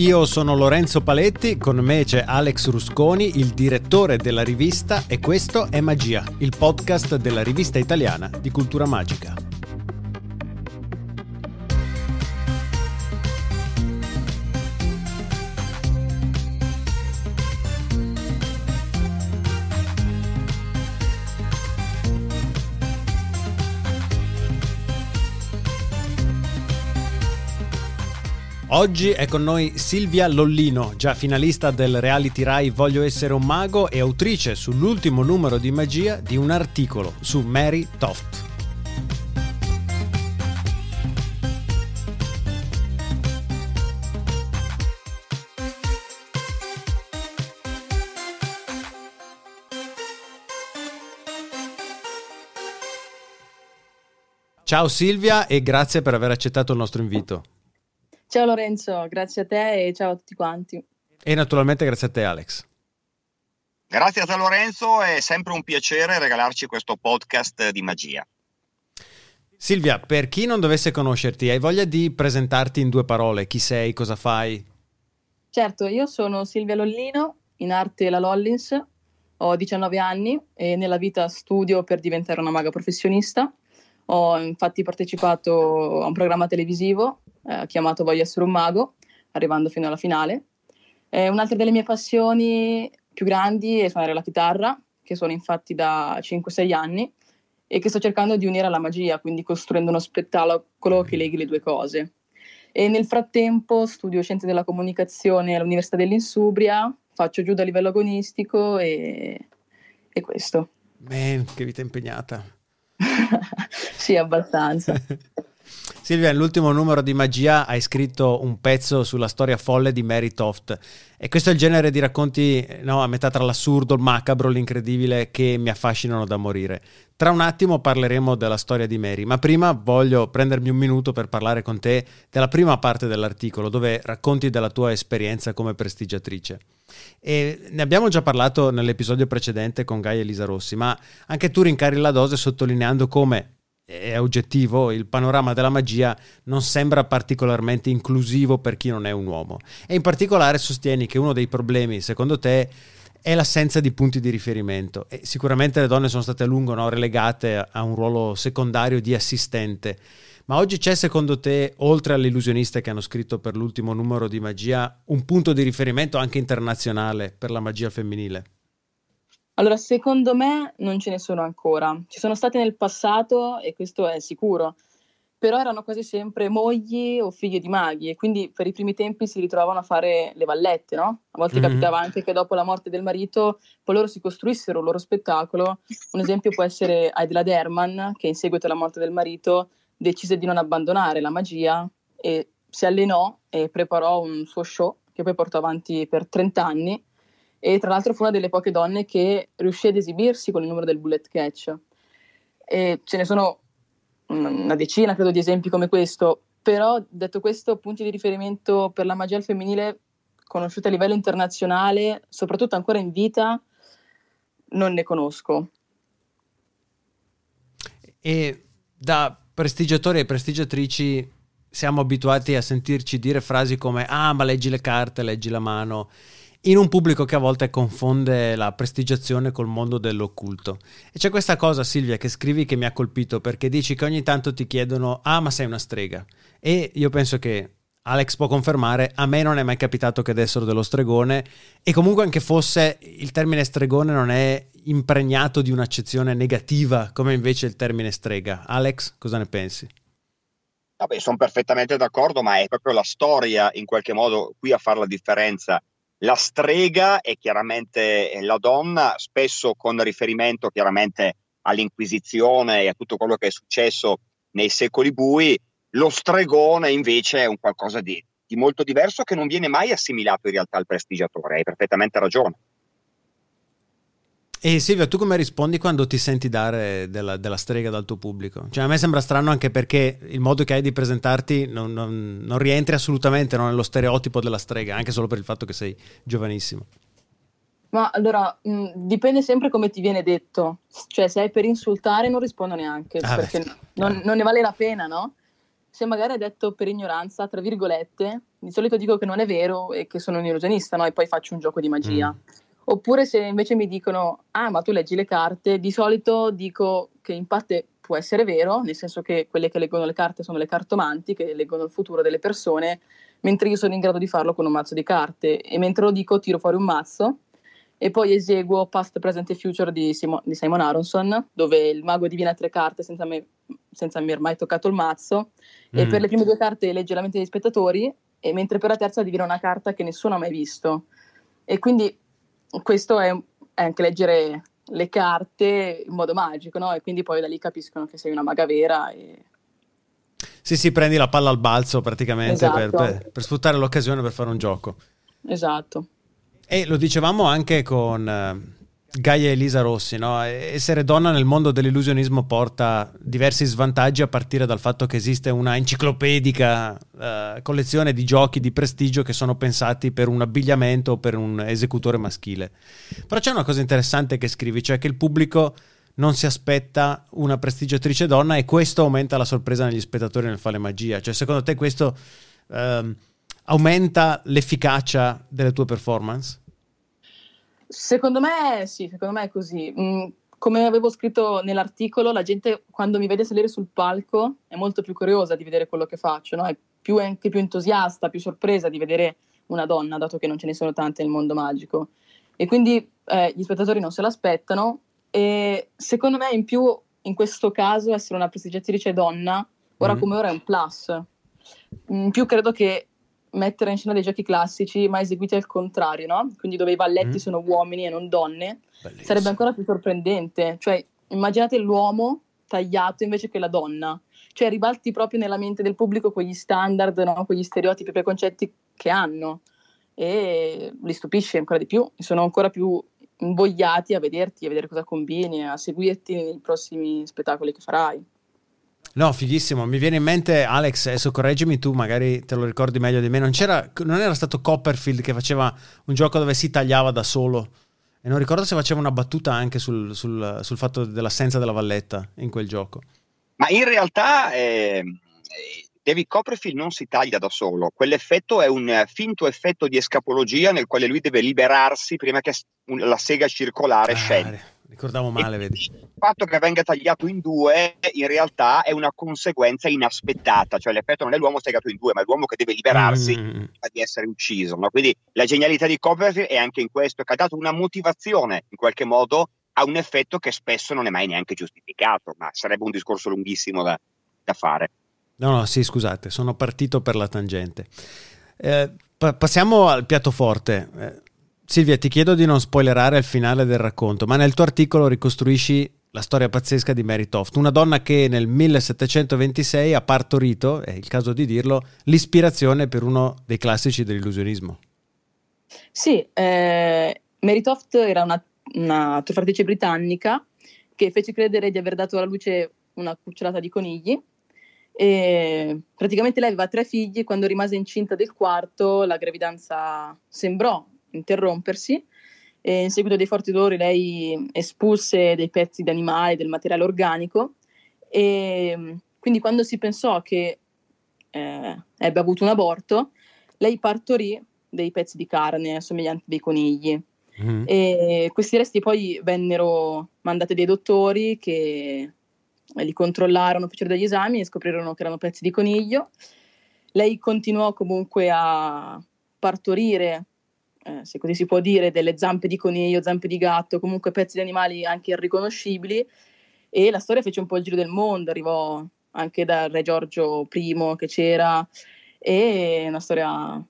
Io sono Lorenzo Paletti, con me c'è Alex Rusconi, il direttore della rivista e questo è Magia, il podcast della rivista italiana di cultura magica. Oggi è con noi Silvia Lollino, già finalista del reality Rai Voglio essere un mago e autrice sull'ultimo numero di magia di un articolo su Mary Toft. Ciao Silvia e grazie per aver accettato il nostro invito. Ciao Lorenzo, grazie a te e ciao a tutti quanti. E naturalmente grazie a te Alex. Grazie a te Lorenzo, è sempre un piacere regalarci questo podcast di magia. Silvia, per chi non dovesse conoscerti, hai voglia di presentarti in due parole? Chi sei, cosa fai? Certo, io sono Silvia Lollino, in arte la Lollins, ho 19 anni e nella vita studio per diventare una maga professionista. Ho infatti partecipato a un programma televisivo eh, chiamato Voglio essere un mago, arrivando fino alla finale. Eh, un'altra delle mie passioni più grandi è suonare la chitarra, che sono infatti da 5-6 anni e che sto cercando di unire alla magia, quindi costruendo uno spettacolo che leghi le due cose. E nel frattempo studio scienze della comunicazione all'Università dell'Insubria, faccio giù da livello agonistico e, e questo. Man, che vita impegnata. sì, abbastanza. Silvia, nell'ultimo numero di Magia hai scritto un pezzo sulla storia folle di Mary Toft e questo è il genere di racconti no, a metà tra l'assurdo, il macabro, l'incredibile che mi affascinano da morire. Tra un attimo parleremo della storia di Mary, ma prima voglio prendermi un minuto per parlare con te della prima parte dell'articolo dove racconti della tua esperienza come prestigiatrice. E ne abbiamo già parlato nell'episodio precedente con Gaia Elisa Rossi, ma anche tu rincari la dose sottolineando come è oggettivo, il panorama della magia non sembra particolarmente inclusivo per chi non è un uomo. E in particolare sostieni che uno dei problemi, secondo te, è l'assenza di punti di riferimento. E sicuramente le donne sono state a lungo no, relegate a un ruolo secondario di assistente. Ma oggi c'è secondo te, oltre alle illusioniste che hanno scritto per l'ultimo numero di magia, un punto di riferimento anche internazionale per la magia femminile? Allora, secondo me non ce ne sono ancora. Ci sono state nel passato e questo è sicuro, però erano quasi sempre mogli o figlie di maghi e quindi per i primi tempi si ritrovavano a fare le vallette, no? A volte mm-hmm. capitava anche che dopo la morte del marito poi loro si costruissero il loro spettacolo. Un esempio può essere Adela Derman, che in seguito alla morte del marito decise di non abbandonare la magia e si allenò e preparò un suo show che poi portò avanti per 30 anni e tra l'altro fu una delle poche donne che riuscì ad esibirsi con il numero del bullet catch. E ce ne sono una decina, credo, di esempi come questo, però detto questo, punti di riferimento per la magia al femminile conosciuti a livello internazionale, soprattutto ancora in vita, non ne conosco. E da prestigiatori e prestigiatrici siamo abituati a sentirci dire frasi come ah ma leggi le carte, leggi la mano in un pubblico che a volte confonde la prestigiazione col mondo dell'occulto. E c'è questa cosa, Silvia, che scrivi che mi ha colpito perché dici che ogni tanto ti chiedono: Ah, ma sei una strega. E io penso che Alex può confermare, a me non è mai capitato che dessero dello stregone e comunque anche fosse il termine stregone non è impregnato di un'accezione negativa come invece il termine strega. Alex, cosa ne pensi? Vabbè, sono perfettamente d'accordo, ma è proprio la storia in qualche modo qui a fare la differenza la strega è chiaramente la donna, spesso con riferimento chiaramente all'Inquisizione e a tutto quello che è successo nei secoli bui. Lo stregone invece è un qualcosa di, di molto diverso che non viene mai assimilato in realtà al prestigiatore, hai perfettamente ragione. E Silvia, tu come rispondi quando ti senti dare della, della, strega dal tuo pubblico? Cioè, a me sembra strano anche perché il modo che hai di presentarti non, non, non rientri assolutamente no, nello stereotipo della strega, anche solo per il fatto che sei giovanissimo. Ma allora, mh, dipende sempre come ti viene detto. Cioè, se hai per insultare non rispondo neanche, ah perché beh, non, non, ne vale la pena, no? se magari è detto per ignoranza, tra virgolette, di solito dico che non è vero e che sono un illusionista, no? E poi faccio un gioco di magia. Mm. Oppure se invece mi dicono, ah, ma tu leggi le carte, di solito dico che in parte può essere vero, nel senso che quelle che leggono le carte sono le cartomanti, che leggono il futuro delle persone, mentre io sono in grado di farlo con un mazzo di carte. E mentre lo dico, tiro fuori un mazzo e poi eseguo Past, Present e Future di, Simo, di Simon Aronson, dove il mago divina tre carte senza, me, senza aver mai toccato il mazzo, mm. e per le prime due carte legge la mente degli spettatori, e mentre per la terza divina una carta che nessuno ha mai visto. E quindi questo è, è anche leggere le carte in modo magico, no? E quindi poi da lì capiscono che sei una maga vera e... Sì, sì, prendi la palla al balzo praticamente esatto. per, per, per sfruttare l'occasione per fare un gioco. Esatto. E lo dicevamo anche con uh, Gaia Elisa Rossi, no? essere donna nel mondo dell'illusionismo porta diversi svantaggi a partire dal fatto che esiste una enciclopedica uh, collezione di giochi di prestigio che sono pensati per un abbigliamento o per un esecutore maschile. Però c'è una cosa interessante che scrivi, cioè che il pubblico non si aspetta una prestigiatrice donna e questo aumenta la sorpresa negli spettatori nel fare magia. Cioè secondo te questo... Uh, aumenta l'efficacia delle tue performance? Secondo me sì, secondo me è così. Mm, come avevo scritto nell'articolo, la gente quando mi vede salire sul palco è molto più curiosa di vedere quello che faccio, no? è più, anche più entusiasta, più sorpresa di vedere una donna, dato che non ce ne sono tante nel mondo magico. E quindi eh, gli spettatori non se l'aspettano e secondo me in più in questo caso essere una prestigiatrice donna, ora mm. come ora è un plus. In più credo che mettere in scena dei giochi classici ma eseguiti al contrario, no? Quindi dove i balletti mm. sono uomini e non donne, Bellissimo. sarebbe ancora più sorprendente. Cioè, immaginate l'uomo tagliato invece che la donna. Cioè, ribalti proprio nella mente del pubblico quegli standard, no? quegli stereotipi, preconcetti che hanno e li stupisce ancora di più. Sono ancora più invogliati a vederti, a vedere cosa combini, a seguirti nei prossimi spettacoli che farai. No, fighissimo. Mi viene in mente, Alex, adesso correggimi tu, magari te lo ricordi meglio di me. Non, non era stato Copperfield che faceva un gioco dove si tagliava da solo. E non ricordo se faceva una battuta anche sul, sul, sul fatto dell'assenza della valletta in quel gioco. Ma in realtà eh, David Copperfield non si taglia da solo. Quell'effetto è un finto effetto di escapologia nel quale lui deve liberarsi prima che la sega circolare ah, scenda. Ricordavo male, vedi. Il fatto che venga tagliato in due in realtà è una conseguenza inaspettata, cioè l'effetto non è l'uomo tagliato in due, ma è l'uomo che deve liberarsi mm. di essere ucciso. No? Quindi la genialità di Copperfield è anche in questo, che ha dato una motivazione in qualche modo a un effetto che spesso non è mai neanche giustificato, ma sarebbe un discorso lunghissimo da, da fare. No, no, sì, scusate, sono partito per la tangente. Eh, pa- passiamo al piatto forte. Eh, Silvia, ti chiedo di non spoilerare il finale del racconto, ma nel tuo articolo ricostruisci la storia pazzesca di Mary Toft, una donna che nel 1726 ha partorito, è il caso di dirlo, l'ispirazione per uno dei classici dell'illusionismo. Sì, eh, Mary Toft era una, una trofrattrice britannica che fece credere di aver dato alla luce una cucciolata di conigli e praticamente lei aveva tre figli, quando rimase incinta del quarto la gravidanza sembrò interrompersi e in seguito dei forti dolori lei espulse dei pezzi di animali, del materiale organico e quindi quando si pensò che eh, ebbe avuto un aborto, lei partorì dei pezzi di carne somiglianti dei conigli. Mm. E questi resti poi vennero mandati dai dottori che li controllarono, fecero degli esami e scoprirono che erano pezzi di coniglio. Lei continuò comunque a partorire eh, se così si può dire, delle zampe di coniglio, zampe di gatto, comunque pezzi di animali anche irriconoscibili e la storia fece un po' il giro del mondo, arrivò anche dal re Giorgio I che c'era e una storia...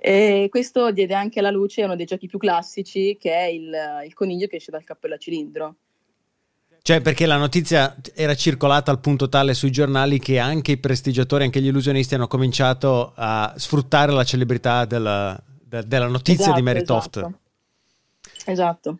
E questo diede anche alla luce uno dei giochi più classici che è il, il coniglio che esce dal cappello a cilindro. Cioè, perché la notizia era circolata al punto tale sui giornali che anche i prestigiatori, anche gli illusionisti hanno cominciato a sfruttare la celebrità della, de- della notizia esatto, di Mary Toft. Esatto. esatto.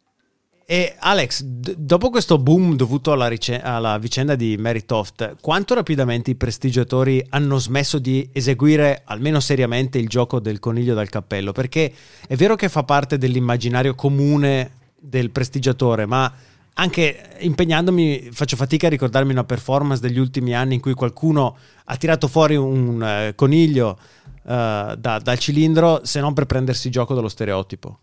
E Alex, d- dopo questo boom dovuto alla, ric- alla, vicenda di Mary Toft, quanto rapidamente i prestigiatori hanno smesso di eseguire almeno seriamente il gioco del coniglio dal cappello? Perché è vero che fa parte dell'immaginario comune del prestigiatore, ma anche impegnandomi faccio fatica a ricordarmi una performance degli ultimi anni in cui qualcuno ha tirato fuori un uh, coniglio uh, da, dal cilindro se non per prendersi gioco dello stereotipo.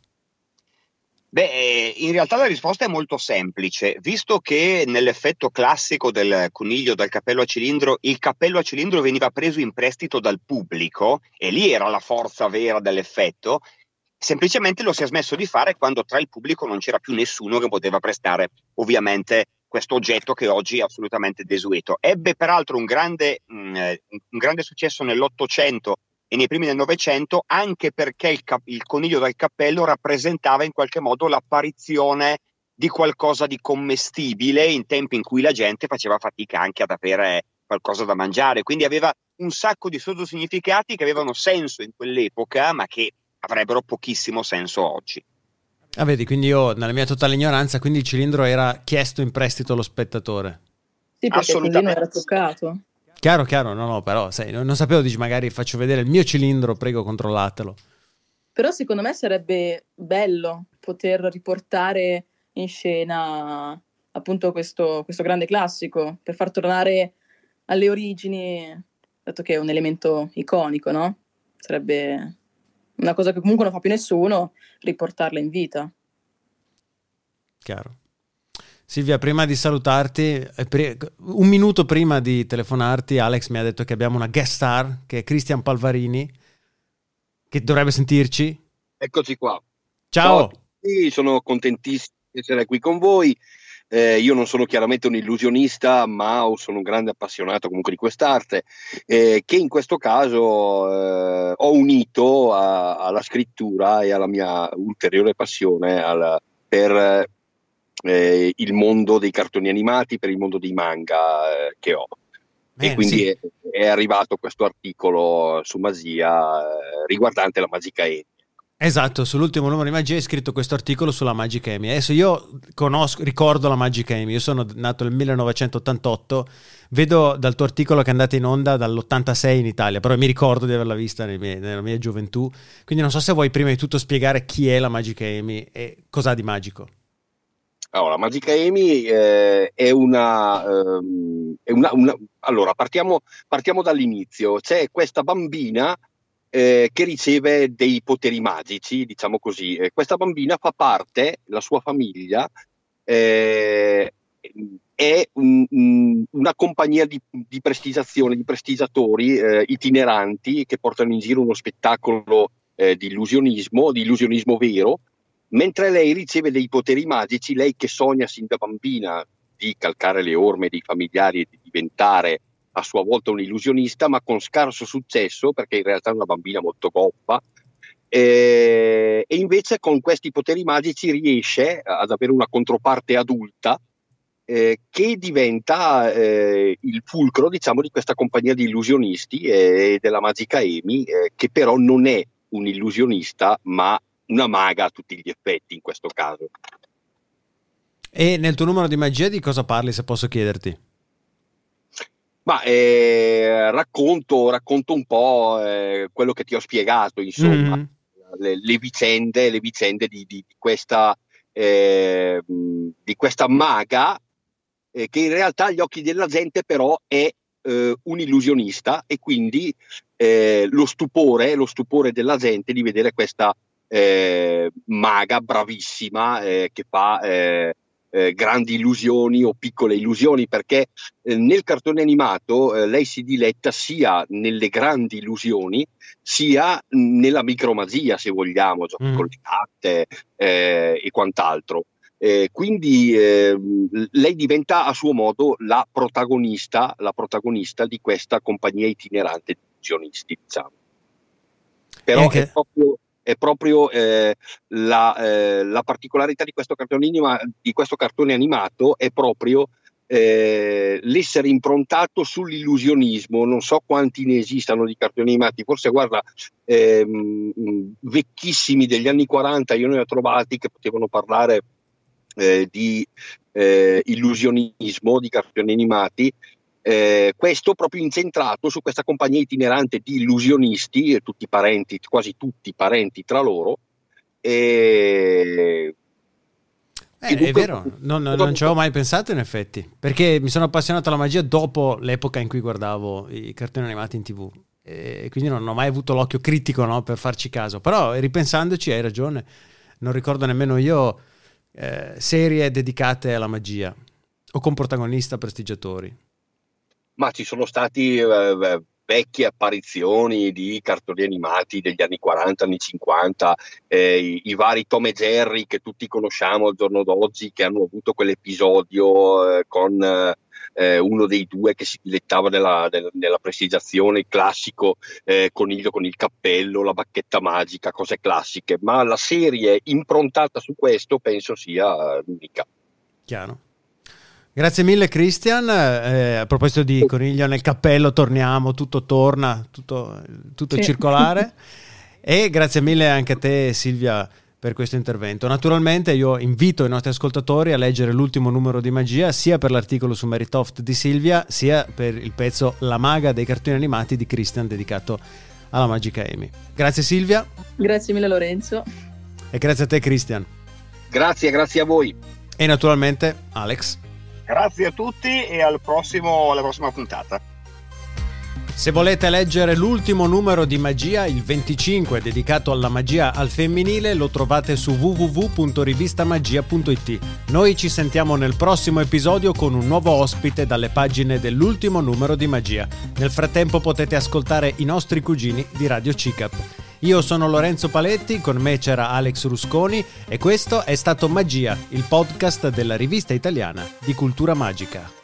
Beh, in realtà la risposta è molto semplice, visto che nell'effetto classico del coniglio dal cappello a cilindro, il cappello a cilindro veniva preso in prestito dal pubblico e lì era la forza vera dell'effetto, semplicemente lo si è smesso di fare quando tra il pubblico non c'era più nessuno che poteva prestare ovviamente questo oggetto che oggi è assolutamente desueto. Ebbe peraltro un grande, mh, mm, un grande successo nell'Ottocento e nei primi del Novecento anche perché il, cap- il coniglio dal cappello rappresentava in qualche modo l'apparizione di qualcosa di commestibile in tempi in cui la gente faceva fatica anche ad avere qualcosa da mangiare, quindi aveva un sacco di sottosignificati che avevano senso in quell'epoca, ma che avrebbero pochissimo senso oggi. Ah, vedi, quindi io, nella mia totale ignoranza, quindi il cilindro era chiesto in prestito allo spettatore. Sì, perché così non era toccato. Chiaro, chiaro, no, no, però sai, non, non sapevo, dici magari faccio vedere il mio cilindro, prego controllatelo. Però secondo me sarebbe bello poter riportare in scena appunto questo, questo grande classico, per far tornare alle origini, dato che è un elemento iconico, no? Sarebbe una cosa che comunque non fa più nessuno, riportarla in vita. Chiaro. Silvia, prima di salutarti, un minuto prima di telefonarti, Alex mi ha detto che abbiamo una guest star, che è Cristian Palvarini, che dovrebbe sentirci. Eccoci qua. Ciao. Ciao sono contentissimo di essere qui con voi. Eh, io non sono chiaramente un illusionista, ma sono un grande appassionato comunque di quest'arte, eh, che in questo caso eh, ho unito a, alla scrittura e alla mia ulteriore passione al, per eh, il mondo dei cartoni animati, per il mondo dei manga eh, che ho. Bene, e quindi sì. è, è, arrivato questo articolo su Magia eh, riguardante la Magica E. Esatto, sull'ultimo numero di Magia hai scritto questo articolo sulla Magic Amy. Adesso io conosco, ricordo la Magic Amy, io sono nato nel 1988, vedo dal tuo articolo che è andata in onda dall'86 in Italia, però mi ricordo di averla vista miei, nella mia gioventù, quindi non so se vuoi prima di tutto spiegare chi è la Magic Amy e cosa ha di magico. Allora, Magica Amy eh, è, una, ehm, è una, una, Allora, partiamo, partiamo, dall'inizio. C'è questa bambina eh, che riceve dei poteri magici, diciamo così. Eh, questa bambina fa parte, la sua famiglia, eh, è un, un, una compagnia di, di, prestigiazione, di prestigiatori eh, itineranti che portano in giro uno spettacolo eh, di illusionismo, di illusionismo vero mentre lei riceve dei poteri magici, lei che sogna sin da bambina di calcare le orme dei familiari e di diventare a sua volta un illusionista, ma con scarso successo perché in realtà è una bambina molto goffa. Eh, e invece con questi poteri magici riesce ad avere una controparte adulta eh, che diventa eh, il fulcro diciamo di questa compagnia di illusionisti e della magica Amy eh, che però non è un illusionista ma una maga a tutti gli effetti in questo caso. E nel tuo numero di magia di cosa parli, se posso chiederti? Ma eh, racconto, racconto, un po' eh, quello che ti ho spiegato, insomma, mm-hmm. le, le, vicende, le vicende di, di, di, questa, eh, di, questa, maga eh, che in realtà agli occhi della gente però è eh, un illusionista e quindi eh, lo stupore, lo stupore della gente di vedere questa maga, bravissima, che fa eh, eh, grandi illusioni o piccole illusioni, perché eh, nel cartone animato eh, lei si diletta sia nelle grandi illusioni, sia nella micromagia, se vogliamo, giochi mm. con le carte e quant'altro. quindi lei diventa a suo modo la protagonista, la protagonista di questa compagnia itinerante di illusionisti, diciamo. Però okay. è proprio è proprio eh, la, eh, la, particolarità di questo, anima, di questo, cartone animato è proprio eh, l'essere improntato sull'illusionismo. Non so quanti ne esistano di cartoni animati, forse guarda, ehm, vecchissimi degli anni 40 io ne ho trovati che potevano parlare eh, di eh, illusionismo, di cartoni animati, eh, questo proprio incentrato su questa compagnia itinerante di illusionisti, tutti parenti, quasi tutti parenti tra loro. E... Eh, è vero, non, non, ci avevo mai pensato in effetti, perché mi sono appassionato alla magia dopo l'epoca in cui guardavo i cartoni animati in tv e quindi non ho mai avuto l'occhio critico no, per farci caso, però ripensandoci hai ragione, non ricordo nemmeno io eh, serie dedicate alla magia o con protagonista prestigiatori. Ma ci sono stati eh, vecchie apparizioni di cartoni animati degli anni 40, anni 50, eh, i, i, vari Tom e Jerry che tutti conosciamo al giorno d'oggi, che hanno avuto quell'episodio eh, con eh, uno dei due che si dilettava nella, nella, prestigiazione, il classico eh, coniglio con il cappello, la bacchetta magica, cose classiche, ma la serie improntata su questo penso sia l'unica. Chiaro. Grazie mille Christian, eh, a proposito di coniglio nel cappello torniamo, tutto torna, tutto, tutto sì. circolare e grazie mille anche a te Silvia per questo intervento. Naturalmente io invito i nostri ascoltatori a leggere l'ultimo numero di Magia sia per l'articolo su Meritoft di Silvia sia per il pezzo La maga dei cartoni animati di Christian dedicato alla Magica Amy. Grazie Silvia. Grazie mille Lorenzo. E grazie a te Christian. Grazie, grazie a voi. E naturalmente Alex. Grazie a tutti e al prossimo, alla prossima puntata. Se volete leggere l'ultimo numero di Magia, il 25 dedicato alla magia al femminile, lo trovate su www.rivistamagia.it. Noi ci sentiamo nel prossimo episodio con un nuovo ospite dalle pagine dell'ultimo numero di Magia. Nel frattempo potete ascoltare i nostri cugini di Radio CICAP. Io sono Lorenzo Paletti, con me c'era Alex Rusconi e questo è stato Magia, il podcast della rivista italiana di cultura magica.